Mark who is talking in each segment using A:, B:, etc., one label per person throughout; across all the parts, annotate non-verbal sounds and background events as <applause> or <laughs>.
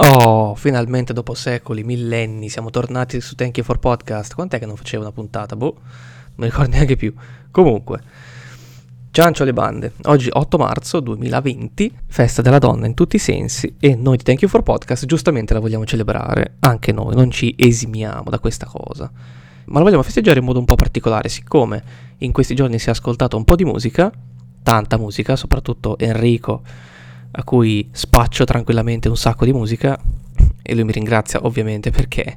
A: Oh, finalmente dopo secoli, millenni, siamo tornati su Thank You for Podcast. Quant'è che non facevo una puntata? Boh, non mi ricordo <laughs> neanche più. Comunque, ciancio alle bande. Oggi 8 marzo 2020, festa della donna in tutti i sensi e noi di Thank You for Podcast giustamente la vogliamo celebrare, anche noi, non ci esimiamo da questa cosa. Ma la vogliamo festeggiare in modo un po' particolare, siccome in questi giorni si è ascoltato un po' di musica, tanta musica, soprattutto Enrico a cui spaccio tranquillamente un sacco di musica e lui mi ringrazia ovviamente perché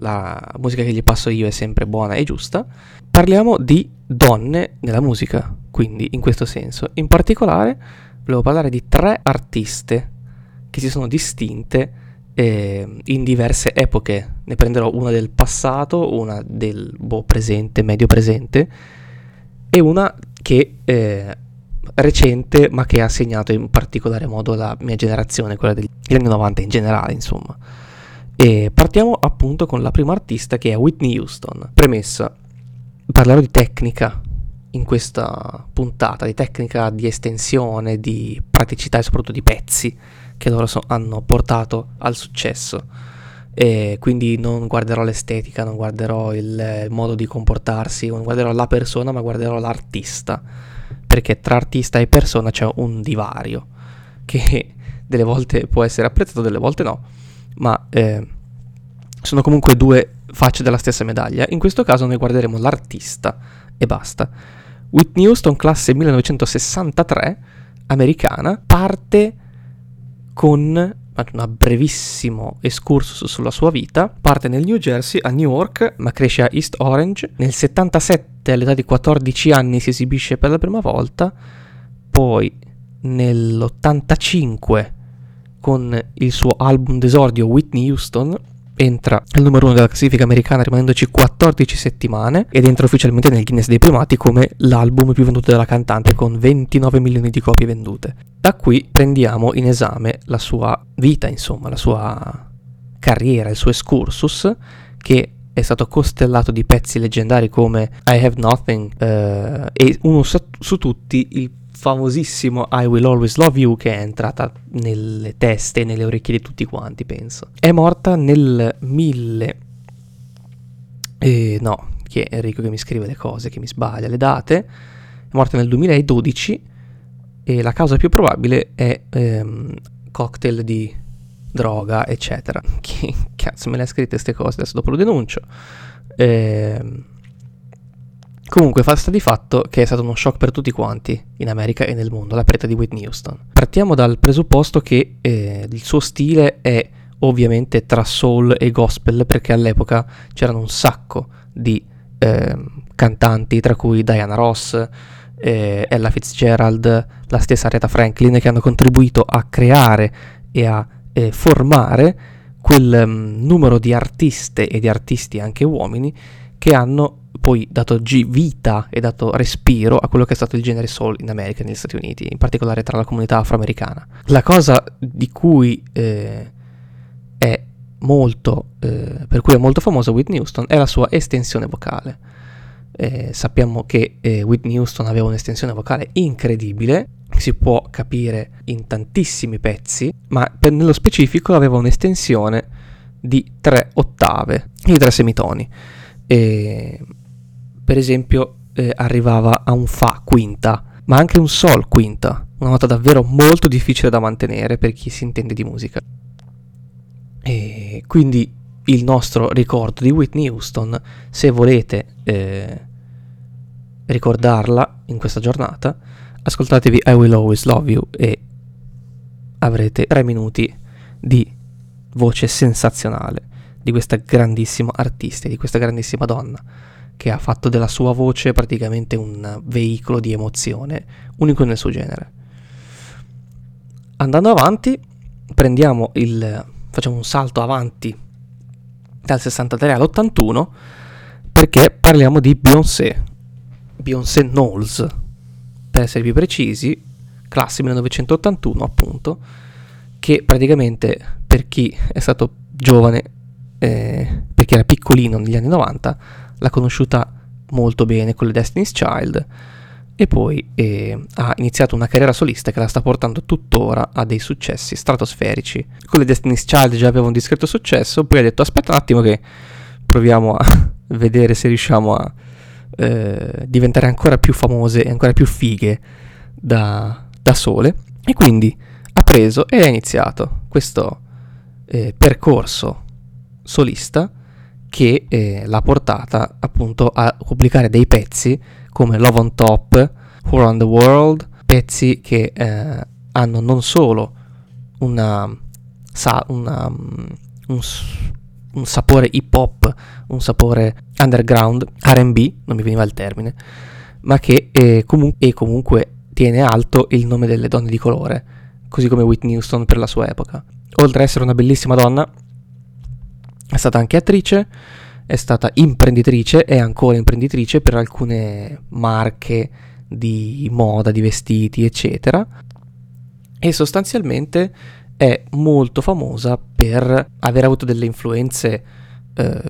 A: la musica che gli passo io è sempre buona e giusta. Parliamo di donne nella musica, quindi in questo senso. In particolare volevo parlare di tre artiste che si sono distinte eh, in diverse epoche. Ne prenderò una del passato, una del boh, presente, medio presente e una che eh, recente, ma che ha segnato in particolare modo la mia generazione, quella degli anni 90 in generale, insomma. E partiamo appunto con la prima artista che è Whitney Houston. Premessa, parlerò di tecnica in questa puntata, di tecnica di estensione, di praticità e soprattutto di pezzi che loro so- hanno portato al successo. E quindi non guarderò l'estetica, non guarderò il, il modo di comportarsi, non guarderò la persona, ma guarderò l'artista perché tra artista e persona c'è un divario che delle volte può essere apprezzato, delle volte no, ma eh, sono comunque due facce della stessa medaglia. In questo caso noi guarderemo l'artista e basta. Whitney Houston, classe 1963, americana, parte con un brevissimo excursus sulla sua vita. Parte nel New Jersey a New York, ma cresce a East Orange. Nel 77, all'età di 14 anni, si esibisce per la prima volta. Poi nell'85, con il suo album d'esordio Whitney Houston, entra al numero uno della classifica americana rimanendoci 14 settimane ed entra ufficialmente nel Guinness dei primati come l'album più venduto della cantante con 29 milioni di copie vendute. Da qui prendiamo in esame la sua vita, insomma, la sua carriera, il suo excursus che è stato costellato di pezzi leggendari come I Have Nothing eh, e uno su, su tutti il famosissimo I Will Always Love You che è entrata nelle teste e nelle orecchie di tutti quanti, penso. È morta nel 1000... Eh, no, che è Enrico che mi scrive le cose, che mi sbaglia le date. È morta nel 2012 e la causa più probabile è ehm, cocktail di droga, eccetera. <laughs> Chi cazzo me le ha scritte queste cose? Adesso dopo lo denuncio. Ehm Comunque fa sta di fatto che è stato uno shock per tutti quanti in America e nel mondo, la perdita di Whitney Houston. Partiamo dal presupposto che eh, il suo stile è ovviamente tra soul e gospel perché all'epoca c'erano un sacco di eh, cantanti, tra cui Diana Ross, eh, Ella Fitzgerald, la stessa Aretha Franklin, che hanno contribuito a creare e a eh, formare quel um, numero di artiste e di artisti anche uomini che hanno poi dato vita e dato respiro a quello che è stato il genere soul in America negli Stati Uniti, in particolare tra la comunità afroamericana. La cosa di cui eh, è molto, eh, per cui è molto famosa Whitney Houston è la sua estensione vocale. Eh, sappiamo che eh, Whitney Houston aveva un'estensione vocale incredibile, si può capire in tantissimi pezzi, ma per, nello specifico aveva un'estensione di tre ottave, di tre semitoni. E per esempio eh, arrivava a un Fa quinta, ma anche un Sol quinta, una nota davvero molto difficile da mantenere per chi si intende di musica. E quindi il nostro ricordo di Whitney Houston, se volete eh, ricordarla in questa giornata, ascoltatevi I Will Always Love You e avrete tre minuti di voce sensazionale di questa grandissima artista, di questa grandissima donna che ha fatto della sua voce praticamente un veicolo di emozione unico nel suo genere. Andando avanti, prendiamo il facciamo un salto avanti dal 63 all'81 perché parliamo di Beyoncé. Beyoncé Knowles, per essere più precisi, classe 1981 appunto, che praticamente per chi è stato giovane, eh, perché era piccolino negli anni 90, l'ha conosciuta molto bene con le Destiny's Child, e poi eh, ha iniziato una carriera solista che la sta portando tuttora a dei successi stratosferici. Con le Destiny's Child già aveva un discreto successo, poi ha detto aspetta un attimo che proviamo a <laughs> vedere se riusciamo a eh, diventare ancora più famose e ancora più fighe da, da sole. E quindi ha preso e ha iniziato questo eh, percorso solista che eh, l'ha portata appunto a pubblicare dei pezzi come Love on Top, Who on the World, pezzi che eh, hanno non solo una, sa, una, mm, un, un, sapore hip hop, un sapore underground, RB, non mi veniva il termine, ma che eh, comu- e comunque tiene alto il nome delle donne di colore, così come Whitney Houston per la sua epoca. Oltre ad essere una bellissima donna, è stata anche attrice, è stata imprenditrice, è ancora imprenditrice per alcune marche di moda, di vestiti, eccetera. E sostanzialmente è molto famosa per aver avuto delle influenze eh,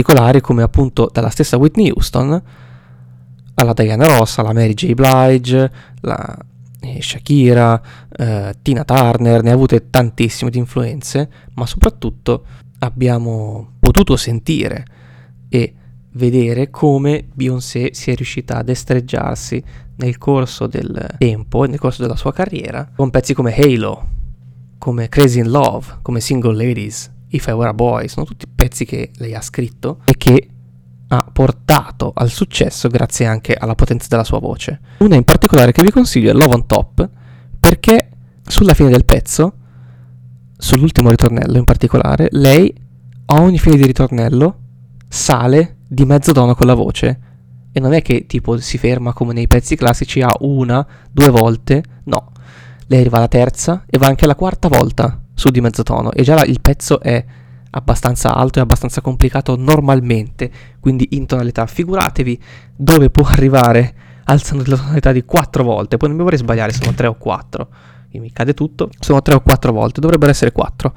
A: particolari come appunto dalla stessa Whitney Houston alla Diana Ross, alla Mary J. Blige, la eh, Shakira, eh, Tina Turner, ne ha avute tantissime di influenze, ma soprattutto abbiamo potuto sentire e vedere come Beyoncé si è riuscita a destreggiarsi nel corso del tempo e nel corso della sua carriera con pezzi come Halo, come Crazy in Love, come Single Ladies, I Were a Boy, sono tutti pezzi che lei ha scritto e che ha portato al successo grazie anche alla potenza della sua voce. Una in particolare che vi consiglio è Love on Top perché sulla fine del pezzo sull'ultimo ritornello in particolare, lei a ogni fine di ritornello sale di mezzo tono con la voce. E non è che tipo si ferma come nei pezzi classici a una, due volte, no. Lei arriva alla terza e va anche alla quarta volta su di mezzo tono. E già la, il pezzo è abbastanza alto e abbastanza complicato normalmente, quindi in tonalità. Figuratevi dove può arrivare alzando la tonalità di quattro volte. Poi non mi vorrei sbagliare, sono tre o quattro mi cade tutto, sono tre o quattro volte, dovrebbero essere quattro,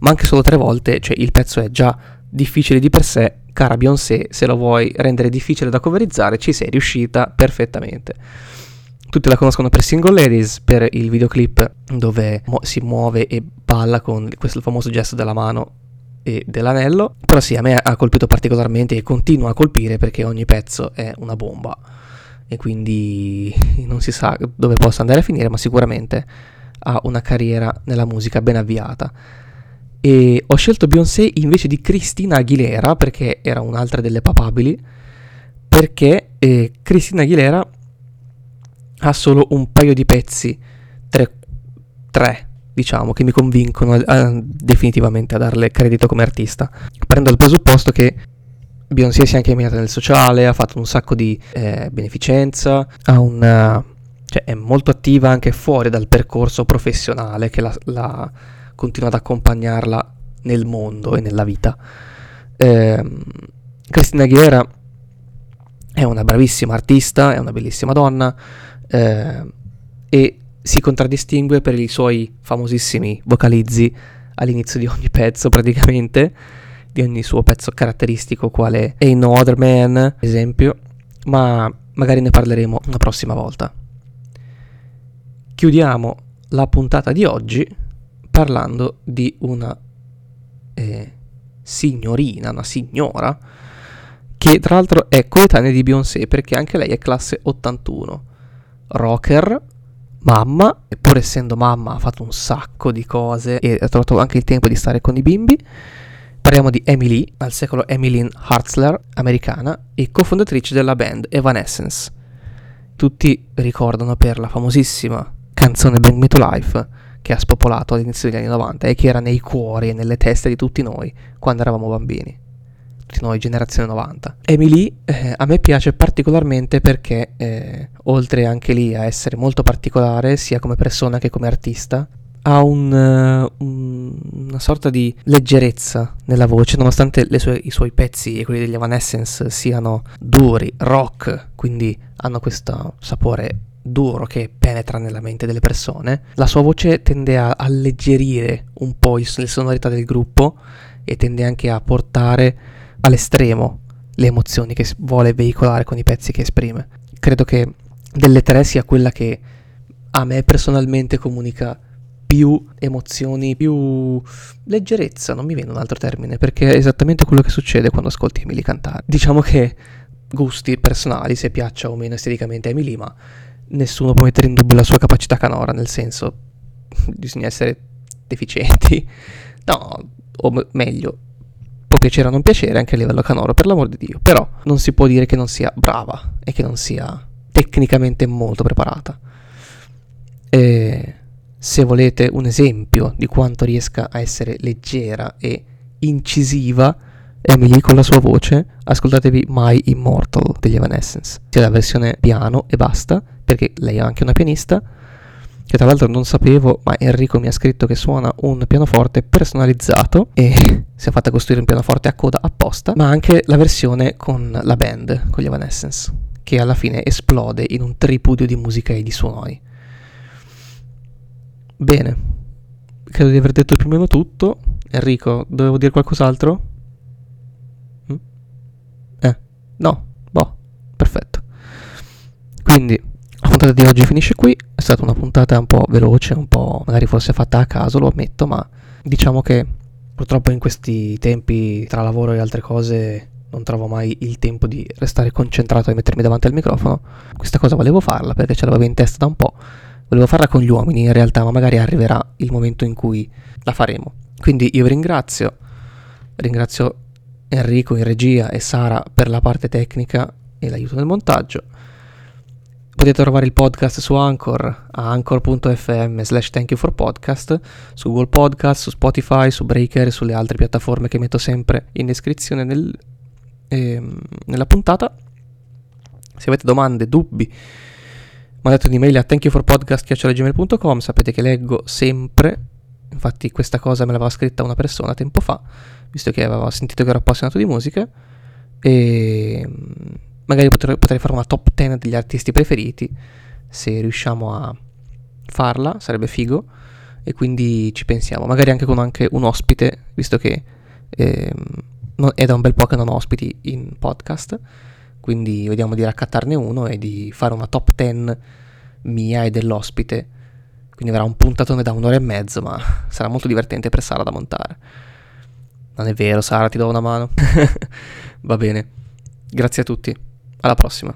A: ma anche solo tre volte, cioè il pezzo è già difficile di per sé, cara Beyoncé, se lo vuoi rendere difficile da coverizzare, ci sei riuscita perfettamente. Tutti la conoscono per Single Ladies, per il videoclip dove mo- si muove e balla con questo famoso gesto della mano e dell'anello. Però sì, a me ha colpito particolarmente e continua a colpire perché ogni pezzo è una bomba e quindi non si sa dove possa andare a finire, ma sicuramente ha una carriera nella musica ben avviata. E ho scelto Beyoncé invece di Cristina Aguilera perché era un'altra delle papabili, perché eh, Cristina Aguilera ha solo un paio di pezzi, tre, tre diciamo, che mi convincono eh, definitivamente a darle credito come artista. Prendo il presupposto che Beyoncé si è anche impegnata nel sociale, ha fatto un sacco di eh, beneficenza, una, cioè è molto attiva anche fuori dal percorso professionale che la, la continua ad accompagnarla nel mondo e nella vita. Eh, Cristina Aguilera è una bravissima artista, è una bellissima donna eh, e si contraddistingue per i suoi famosissimi vocalizzi all'inizio di ogni pezzo praticamente di ogni suo pezzo caratteristico quale Ain't No Other Man, ad esempio, ma magari ne parleremo una prossima volta. Chiudiamo la puntata di oggi parlando di una eh, signorina, una signora, che tra l'altro è coetanea di Beyoncé perché anche lei è classe 81. Rocker, mamma, e pur essendo mamma ha fatto un sacco di cose e ha trovato anche il tempo di stare con i bimbi. Parliamo di Emily, al secolo Emmeline Hartzler, americana e cofondatrice della band Evanescence. Tutti ricordano per la famosissima canzone Bring Me to Life che ha spopolato all'inizio degli anni 90 e che era nei cuori e nelle teste di tutti noi quando eravamo bambini. Tutti noi, generazione 90. Emily eh, a me piace particolarmente perché, eh, oltre anche lì a essere molto particolare, sia come persona che come artista, ha un, uh, un, una sorta di leggerezza nella voce, nonostante sue, i suoi pezzi e quelli degli Evanescence siano duri, rock, quindi hanno questo sapore duro che penetra nella mente delle persone. La sua voce tende a alleggerire un po' le sonorità del gruppo e tende anche a portare all'estremo le emozioni che vuole veicolare con i pezzi che esprime. Credo che delle tre sia quella che a me personalmente comunica più emozioni, più leggerezza, non mi viene un altro termine, perché è esattamente quello che succede quando ascolti Emily cantare. Diciamo che gusti personali, se piaccia o meno esteticamente Emily, ma nessuno può mettere in dubbio la sua capacità canora, nel senso <laughs> bisogna essere deficienti. No, o meglio, può piacere o non piacere anche a livello canoro, per l'amor di Dio, però non si può dire che non sia brava e che non sia tecnicamente molto preparata. E se volete un esempio di quanto riesca a essere leggera e incisiva, Emily con la sua voce, ascoltatevi My Immortal degli Evanescence, sia la versione piano e basta, perché lei è anche una pianista, che tra l'altro non sapevo, ma Enrico mi ha scritto che suona un pianoforte personalizzato e <laughs> si è fatta costruire un pianoforte a coda apposta, ma anche la versione con la band, con gli Evanescence, che alla fine esplode in un tripudio di musica e di suoni. Bene, credo di aver detto più o meno tutto. Enrico, dovevo dire qualcos'altro? Mm? Eh, no, boh, perfetto. Quindi la puntata di oggi finisce qui, stata una puntata un po' veloce, un po' magari forse fatta a caso, lo ammetto, ma diciamo che purtroppo in questi tempi tra lavoro e altre cose non trovo mai il tempo di restare concentrato e mettermi davanti al microfono. Questa cosa volevo farla perché ce l'avevo in testa da un po', volevo farla con gli uomini in realtà, ma magari arriverà il momento in cui la faremo. Quindi io vi ringrazio, ringrazio Enrico in regia e Sara per la parte tecnica e l'aiuto nel montaggio. Potete trovare il podcast su Anchor a anchor.fm slash thank su Google Podcast, su Spotify, su Breaker e sulle altre piattaforme che metto sempre in descrizione nel, eh, nella puntata. Se avete domande, dubbi, mandate un'email a thankyouforpodcast.gmail.com sapete che leggo sempre, infatti questa cosa me l'aveva scritta una persona tempo fa, visto che aveva sentito che ero appassionato di musica, e magari potrei, potrei fare una top 10 degli artisti preferiti se riusciamo a farla, sarebbe figo e quindi ci pensiamo, magari anche con anche un ospite, visto che eh, è da un bel po' che non ho ospiti in podcast, quindi vediamo di raccattarne uno e di fare una top 10 mia e dell'ospite, quindi avrà un puntatone da un'ora e mezzo, ma <laughs> sarà molto divertente per Sara da montare. Non è vero, Sara, ti do una mano. <laughs> Va bene. Grazie a tutti. Alla prossima.